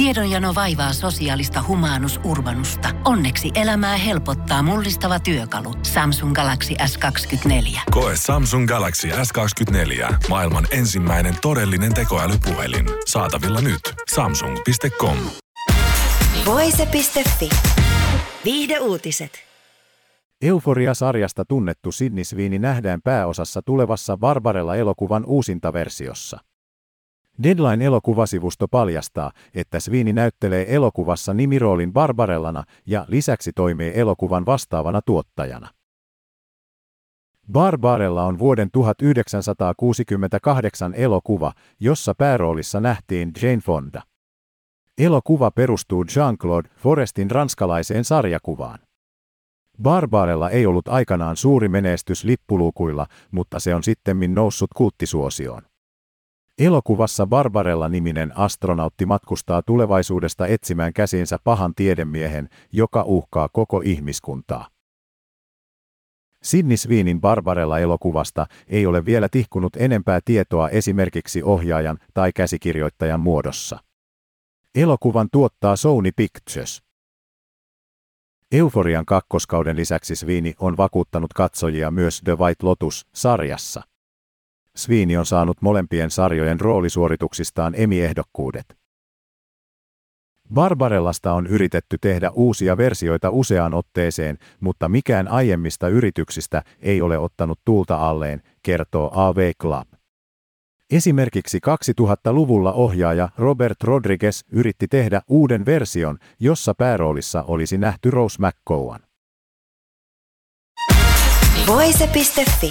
Tiedonjano vaivaa sosiaalista humanus urbanusta. Onneksi elämää helpottaa mullistava työkalu. Samsung Galaxy S24. Koe Samsung Galaxy S24. Maailman ensimmäinen todellinen tekoälypuhelin. Saatavilla nyt. Samsung.com. Voise.fi. Viihde uutiset. Euforia-sarjasta tunnettu Sidney Sweeney nähdään pääosassa tulevassa Barbarella-elokuvan uusintaversiossa. Deadline-elokuvasivusto paljastaa, että Sweeney näyttelee elokuvassa nimiroolin Barbarellana ja lisäksi toimii elokuvan vastaavana tuottajana. Barbarella on vuoden 1968 elokuva, jossa pääroolissa nähtiin Jane Fonda. Elokuva perustuu Jean-Claude Forestin ranskalaiseen sarjakuvaan. Barbarella ei ollut aikanaan suuri menestys lippuluukuilla, mutta se on sittemmin noussut kulttisuosioon. Elokuvassa Barbarella-niminen astronautti matkustaa tulevaisuudesta etsimään käsinsä pahan tiedemiehen, joka uhkaa koko ihmiskuntaa. Sidney Sweenin Barbarella-elokuvasta ei ole vielä tihkunut enempää tietoa esimerkiksi ohjaajan tai käsikirjoittajan muodossa. Elokuvan tuottaa Sony Pictures. Euforian kakkoskauden lisäksi Sweeney on vakuuttanut katsojia myös The White Lotus-sarjassa. Sweeney on saanut molempien sarjojen roolisuorituksistaan emiehdokkuudet. Barbarellasta on yritetty tehdä uusia versioita useaan otteeseen, mutta mikään aiemmista yrityksistä ei ole ottanut tuulta alleen, kertoo AV Club. Esimerkiksi 2000-luvulla ohjaaja Robert Rodriguez yritti tehdä uuden version, jossa pääroolissa olisi nähty Rose McCowan. Voise.fi.